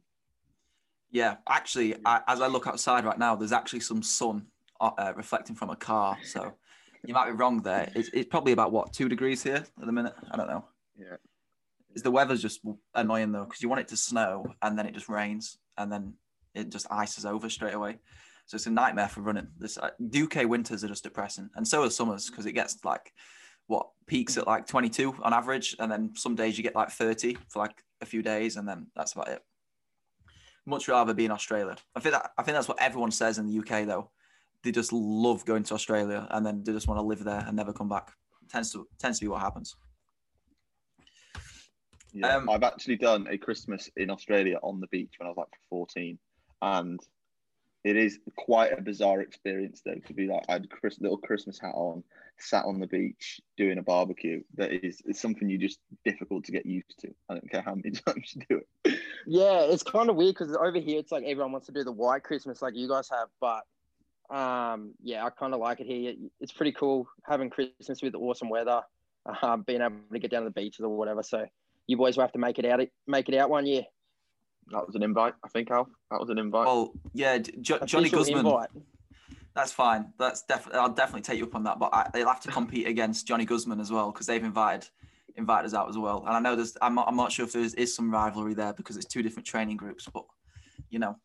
Yeah, actually, I, as I look outside right now, there's actually some sun uh, uh, reflecting from a car. So you might be wrong there. It's, it's probably about what two degrees here at the minute. I don't know. Yeah. Is the weather's just annoying though because you want it to snow and then it just rains and then it just ices over straight away. So it's a nightmare for running. This uh, UK winters are just depressing, and so are summers because it gets like what peaks at like 22 on average, and then some days you get like 30 for like a few days, and then that's about it. Much rather be in Australia. I think that I think that's what everyone says in the UK though. They just love going to Australia and then they just want to live there and never come back. Tends to tends to be what happens. Yeah, Um, I've actually done a Christmas in Australia on the beach when I was like 14, and it is quite a bizarre experience though to be like I had a Chris, little Christmas hat on, sat on the beach doing a barbecue. That is it's something you just difficult to get used to. I don't care how many times you do it. Yeah, it's kind of weird because over here it's like everyone wants to do the white Christmas like you guys have, but um, yeah, I kind of like it here. It's pretty cool having Christmas with the awesome weather, um, being able to get down to the beaches or whatever. So you boys will have to make it out. Make it out one year. That was an invite, I think, Al. That was an invite. Oh yeah, Jo- Johnny Guzman. invite. That's fine. That's definitely. I'll definitely take you up on that. But I, they'll have to compete against Johnny Guzman as well because they've invited invited us out as well. And I know there's. I'm not, I'm not sure if there is, is some rivalry there because it's two different training groups. But you know,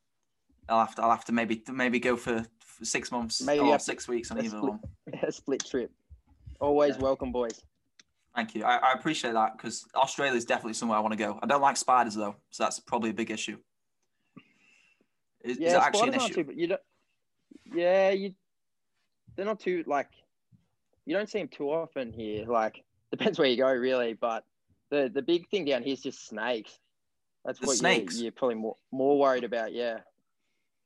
I'll have to. I'll have to maybe maybe go for, for six months Maybe or six weeks on either split- one. a split trip. Always Yeah. welcome, boys. Thank you. I, I appreciate that because Australia is definitely somewhere I want to go. I don't like spiders though, so that's probably a big issue. Is, yeah, is that actually an issue? too, but you don't. Yeah, you. They're not too like. You don't see them too often here. Like depends where you go, really. But the the big thing down here is just snakes. That's The what snakes? You're, you're probably more more worried about. Yeah,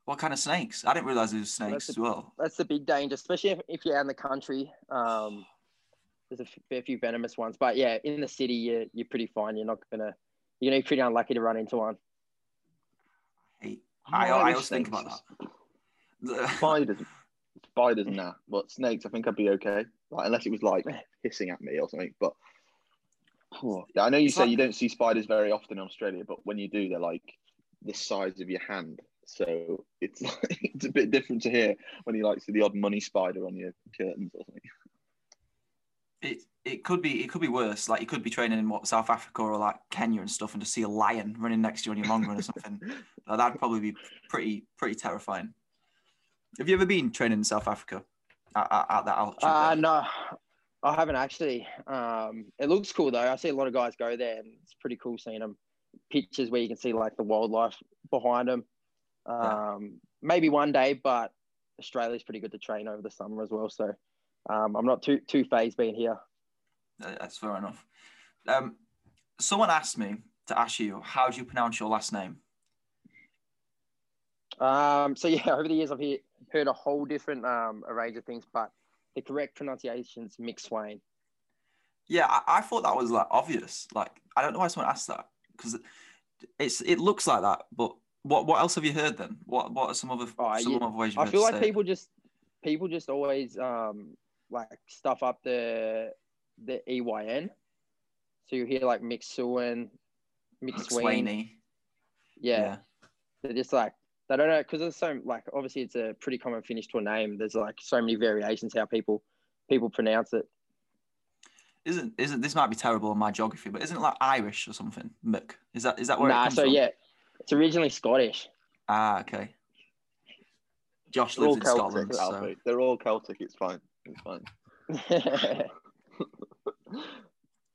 What kind of snakes? I didn't realize there was snakes That's as well. that's the big danger, especially if, if you're out in the country. Um, there's a fair few venomous ones, but yeah, in the city, you're you're pretty fine. You're not gonna. You're gonna be pretty unlucky to run into one. Hey, I'm I, I always think about that. Spiders, spiders, nah. But snakes, I think I'd be okay. Like unless it was like hissing at me or something. But yeah, I know you It's say like- you don't see spiders very often in Australia, but when you do, they're like the size of your hand. So it's like, it's a bit different to here when you like see the odd money spider on your curtains or something. it it could be it could be worse. Like you could be training in what South Africa or like Kenya and stuff, and just see a lion running next to you on your long run or something. Now, that'd probably be pretty pretty terrifying. Have you ever been training in South Africa at, at, at that altitude? Uh, no, I haven't actually. Um, it looks cool though. I see a lot of guys go there, and it's pretty cool seeing them. Pictures where you can see like the wildlife behind them. Um, Maybe one day, but Australia's pretty good to train over the summer as well. So um, I'm not too too phased being here. That's fair enough. Um, someone asked me to ask you how do you pronounce your last name? Um, so yeah, over the years I've hear, heard a whole different um, range of things, but the correct pronunciation's Mick Swain. Yeah, I, I thought that was like obvious. Like I don't know why someone asked that because it's it looks like that. But what what else have you heard then? What what are some other Oh, some yeah. other ways I feel like people just people just always um like stuff up the the EYN. So you hear like Mick Swain. Swaney. Yeah. They're just like they don't know because there's so like obviously it's a pretty common finish to a name. There's like so many variations how people people pronounce it. Isn't isn't this might be terrible on my geography, but isn't it like Irish or something? Mick. Is that is that where it Nah, comes so from? yeah, it's originally Scottish. Ah, okay. Josh They're lives in Celtic, Scotland, so They're all Celtic. It's fine. It's fine.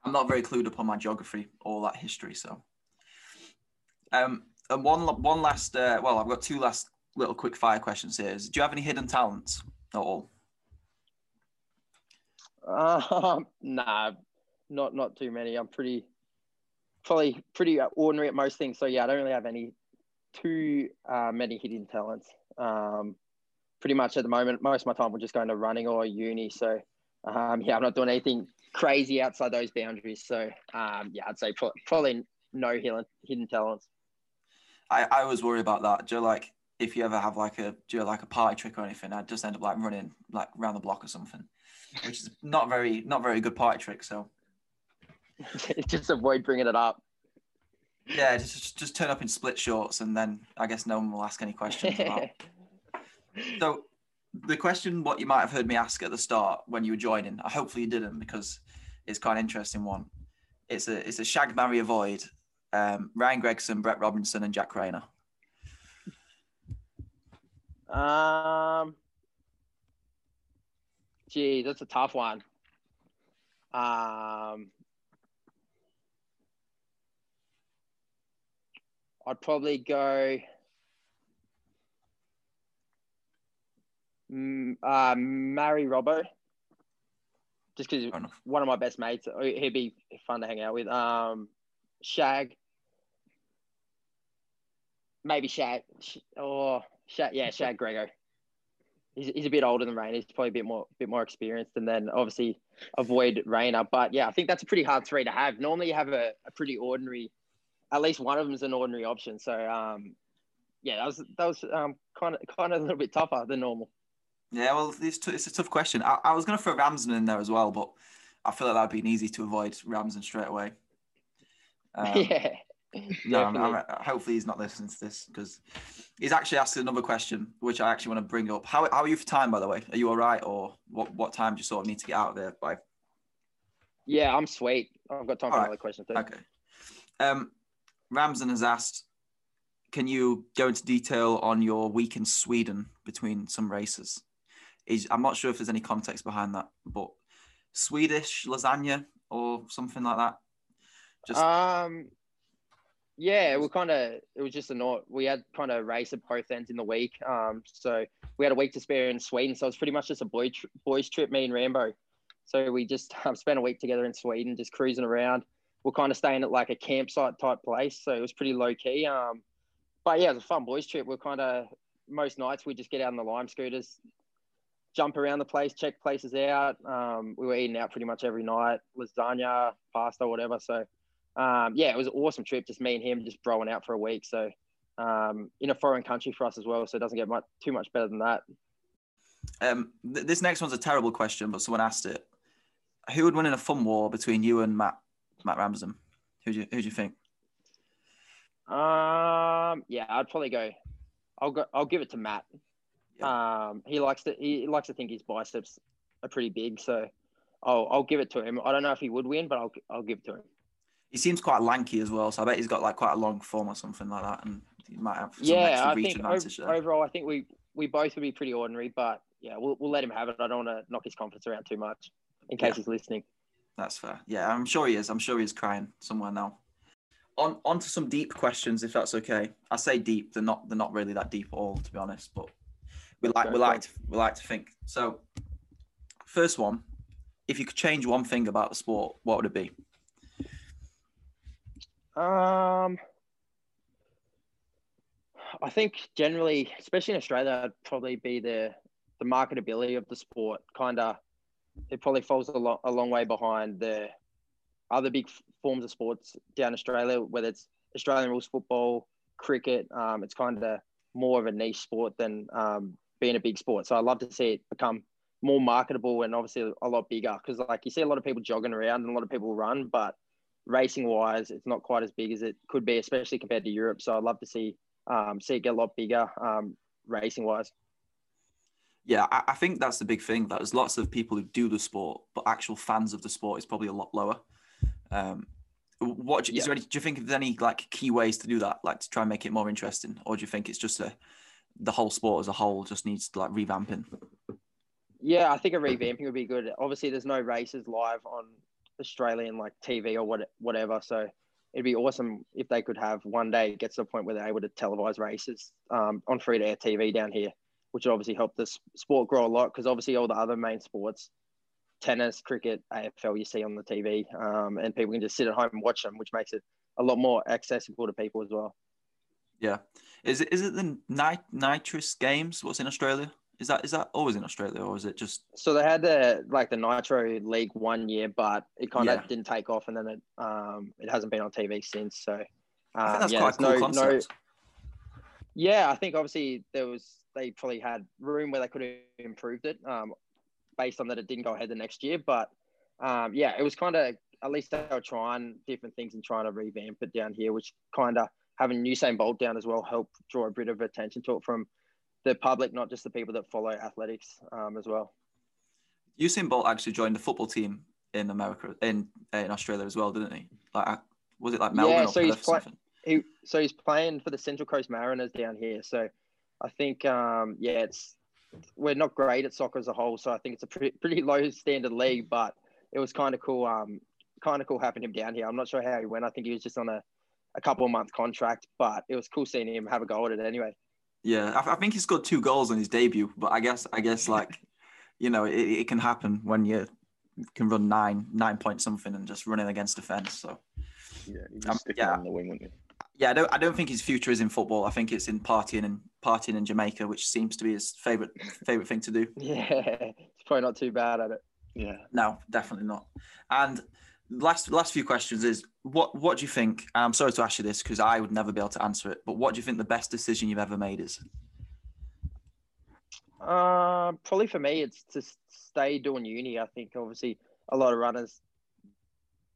I'm not very clued up on my geography or that history. So, um, and one one last, uh, well, I've got two last little quick fire questions here. Is, do you have any hidden talents at all? um, nah, not not too many. I'm pretty probably pretty ordinary at most things. So yeah, I don't really have any too uh, many hidden talents. Um, pretty much at the moment, most of my time we're just going to running or uni. So um, yeah, I'm not doing anything crazy outside those boundaries. So um, yeah, I'd say pro- probably no hidden hidden talents. I, I always worry about that. Do you like if you ever have like a do like a party trick or anything? I'd just end up like running like around the block or something, which is not very not very good party trick. So just avoid bringing it up. yeah, just just- turn up in split shorts and then I guess no one will ask any questions about. So the question what you might have heard me ask at the start when you were joining, I hopefully you didn't because it's quite an interesting one. It's a it's a shag marry avoid. Um, Ryan Gregson, Brett Robinson, and Jack Rayner. Um, gee, that's a tough one. Um, I'd probably go. Mm, uh, marry Robbo, just because one of my best mates. uh, He'd be fun to hang out with. Um, Shag. Maybe Shag. Sh- Or Shag. Yeah, Shag Grego. He's, he's a bit older than Rain. He's probably a bit more bit more experienced, and then obviously avoid Rayner. But yeah, I think that's a pretty hard three to have. Normally, you have a, a pretty ordinary. At least one of them is an ordinary option. So um, yeah, that was that was um kind of kind of a little bit tougher than normal. Yeah, well, it's, t- it's a tough question. I, I was going to throw Ramsden in there as well, but I feel like that'd been easy to avoid Ramsden straight away. Um, yeah. No, I'm. I'm- hopefully he's not listening to this because he's actually asked another question, which I actually want to bring up. How, how are you for time, by the way? Are you all right, or what? What time do you sort of need to get out of there by? Yeah, I'm sweet. I've got time for All right. another question too. Okay. Um, Ramsden has asked, can you go into detail on your week in Sweden between some races? Is I'm not sure if there's any context behind that, but Swedish lasagna or something like that? Just Um, yeah, we kind of it was just a not. We had kind of race at both ends in the week. Um, so we had a week to spare in Sweden, so it's pretty much just a boy tr- boys trip. Me and Rambo. So we just um, spent a week together in Sweden, just cruising around. We're kind of staying at like a campsite type place, so it was pretty low key. Um, but yeah, it was a fun boys trip. We're kind of most nights we just get out on the lime scooters, jump around the place, check places out. Um, we were eating out pretty much every night, lasagna, pasta, whatever. So um, yeah, it was an awesome trip. Just me and him just broing out for a week. So um, in a foreign country for us as well. So it doesn't get much too much better than that. um, th- this next one's a terrible question, but someone asked it. Who would win in a fun war between you and Matt Matt Ramsden? Who do you who do you think? Um, yeah, I'd probably go. I'll go. I'll give it to Matt. Um, he likes to. He likes to think his biceps are pretty big, so I'll I'll give it to him. I don't know if he would win, but I'll I'll give it to him. He seems quite lanky as well, so I bet he's got like quite a long form or something like that, and he might have some yeah, extra I reach think overall, I think we we both would be pretty ordinary, but yeah, we'll we'll let him have it. I don't want to knock his confidence around too much, in case Yeah. he's listening. That's fair. Yeah, I'm sure he is. I'm sure he's crying somewhere now. On on to some deep questions, if that's okay. I say deep. They're not. They're not really that deep at all, to be honest. But we like we like to, we like to think. So, first one, if you could change one thing about the sport, what would it be? Um, I think generally, especially in Australia, it'd probably be the the marketability of the sport. Kind of, it probably falls a, lo- a long way behind the other big forms of sports down Australia, whether it's Australian rules football, cricket. Um, it's kind of more of a niche sport than um, being a big sport. So I'd love to see it become more marketable and obviously a lot bigger because like you see a lot of people jogging around and a lot of people run, but racing wise, it's not quite as big as it could be, especially compared to Europe. So I'd love to see um, see it get a lot bigger um, racing wise. Yeah, I, I think that's the big thing. That there's lots of people who do the sport, but actual fans of the sport is probably a lot lower. Um, what do you- is Yeah. there any, do you think there's any like key ways to do that, like to try and make it more interesting, or do you think it's just a the whole sport as a whole just needs like revamping? Yeah, I think a revamping would be good. Obviously, there's no races live on Australian like TV or what whatever. So it'd be awesome if they could have one day get to the point where they're able to televise races um, on free to air TV down here, which obviously help the sport grow a lot because obviously all the other main sports, tennis, cricket, AFL, you see on the TV, um, and people can just sit at home and watch them, which makes it a lot more accessible to people as well. Yeah, is it is it the nit- nitrous games? What's in Australia? Is that is that always in Australia, or is it just So they had the like the Nitro League one year, but it kind of Yeah. didn't take off, and then it um it hasn't been on TV since. So um, I think that's yeah, quite a cool there's concept. Yeah, I think obviously there was they probably had room where they could have improved it, um, based on that it didn't go ahead the next year. But um, yeah, it was kind of at least they were trying different things and trying to revamp it down here, which kind of having Usain Bolt down as well helped draw a bit of attention to it from the public, not just the people that follow athletics um, as well. Usain Bolt actually joined the football team in America in in Australia as well, didn't he? Like, was it like Melbourne Yeah, or so he's Perth or play- something? He so he's playing for the Central Coast Mariners down here. So I think um, yeah, it's we're not great at soccer as a whole. So I think it's a pretty pretty low standard league, but it was kind of cool. Um, kind of cool having him down here. I'm not sure how he went. I think he was just on a a couple of month contract, but it was cool seeing him have a go at it anyway. Yeah, I, I think he scored two goals on his debut, but I guess I guess like you know it, it can happen when you can run nine nine point something and just running against defense. So Yeah, you Um, stick yeah. on the wing, wouldn't you? Yeah, I don't I don't think his future is in football. I think it's in partying and partying in Jamaica, which seems to be his favorite favorite thing to do. Yeah, it's probably not too bad at it. Yeah. No, definitely not. And last last few questions is what what do you think? I'm sorry to ask you this because I would never be able to answer it, but what do you think the best decision you've ever made is? Um, probably for me, it's to stay doing uni. I think obviously a lot of runners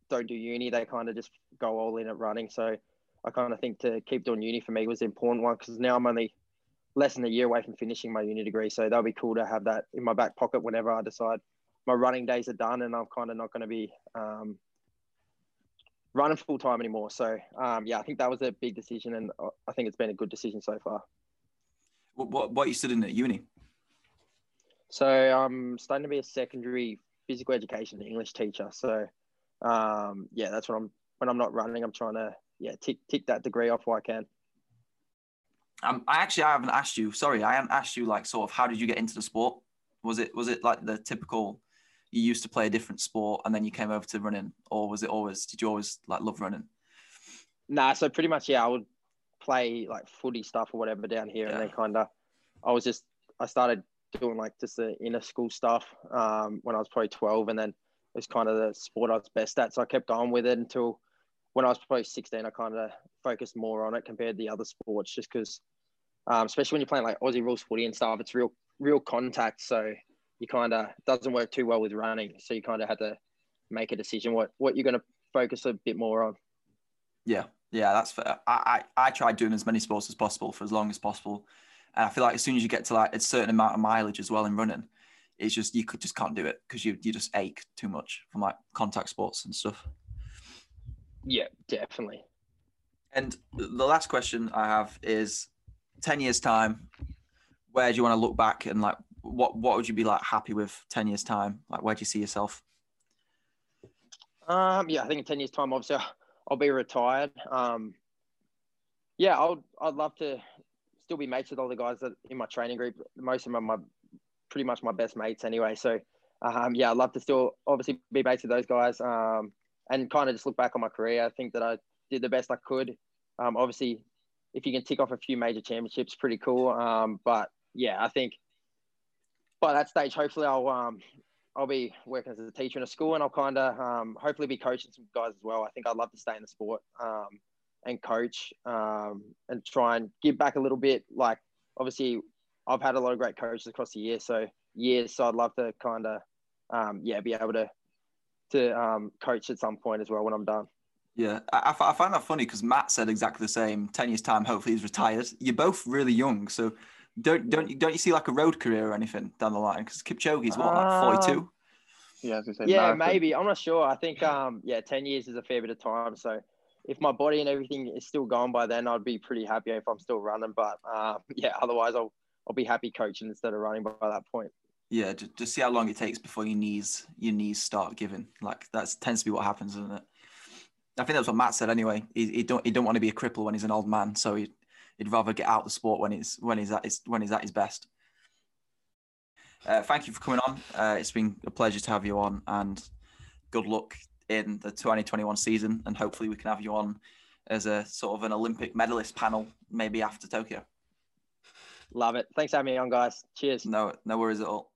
don't do uni; they kind of just go all in at running. So I kind of think to keep doing uni for me was the important one because now I'm only less than a year away from finishing my uni degree. So that'll be cool to have that in my back pocket whenever I decide my running days are done and I'm kind of not going to be um, running full time anymore. So um, yeah, I think that was a big decision, and uh, I think it's been a good decision so far. What what, what are you studying at uni? So I'm starting to be a secondary physical education English teacher. So um, yeah, that's what I'm when I'm not running. I'm trying to yeah tick tick that degree off where I can. Um, I actually I haven't asked you. Sorry, I haven't asked you like sort of how did you get into the sport? Was it was it like the typical? You used to play a different sport and then you came over to running, or was it always? Did you always like love running? Nah, so pretty much yeah, I would play like footy stuff or whatever down here, yeah. and then kind of I was just I started doing like just the inner school stuff um, when I was probably 12, and then it was kind of the sport I was best at. So I kept going with it until when I was probably 16. I kind of focused more on it compared to the other sports, just because, um, especially when you're playing like Aussie rules footy and stuff, it's real real contact. So you kind of doesn't work too well with running. So you kind of had to make a decision what what you're going to focus a bit more on. Yeah, yeah, that's fair. I, I I tried doing as many sports as possible for as long as possible and I feel like as soon as you get to like a certain amount of mileage as well in running, it's just you could just can't do it because you you just ache too much from like contact sports and stuff. Yeah, definitely. And the last question I have is 10 years time, where do you want to look back and like what what would you be like happy with 10 years time? Like where do you see yourself? Um yeah, I think in 10 years time obviously I'll be retired. Um yeah, I'd I'd love to still be mates with all the guys that in my training group. Most of them are my pretty much my best mates anyway. So um, yeah, I'd love to still obviously be mates with those guys um, and kind of just look back on my career. I think that I did the best I could. Um, obviously, if you can tick off a few major championships, pretty cool. Um, but yeah, I think by that stage, hopefully I'll um, I'll be working as a teacher in a school and I'll kind of um, hopefully be coaching some guys as well. I think I'd love to stay in the sport and coach um, and try and give back a little bit. Like obviously, I've had a lot of great coaches across the year, so years. So I'd love to kind of um, yeah be able to to um, coach at some point as well when I'm done. Yeah, I, I find that funny because Matt said exactly the same. Ten years time, hopefully he's retired. You're both really young, so don't don't don't you see like a road career or anything down the line? Because Kipchoge's what like forty two. Yeah, yeah, maybe. I'm not sure. I think um yeah, ten years is a fair bit of time. So if my body and everything is still going by then, I'd be pretty happy if I'm still running. But uh, yeah, otherwise I'll I'll be happy coaching instead of running by, by that point. Yeah, just, just see how long it takes before your knees your knees start giving. Like that tends to be what happens, isn't it? I think that's what Matt said anyway. He, he don't he don't want to be a cripple when he's an old man, so he, he'd rather get out the sport when he's when he's at his when he's at his best. Uh, thank you for coming on. Uh, it's been a pleasure to have you on, and good luck in the 2021 season, and hopefully we can have you on as a sort of an Olympic medalist panel maybe after Tokyo. Love it. Thanks for having me on, guys. Cheers. No, no worries at all.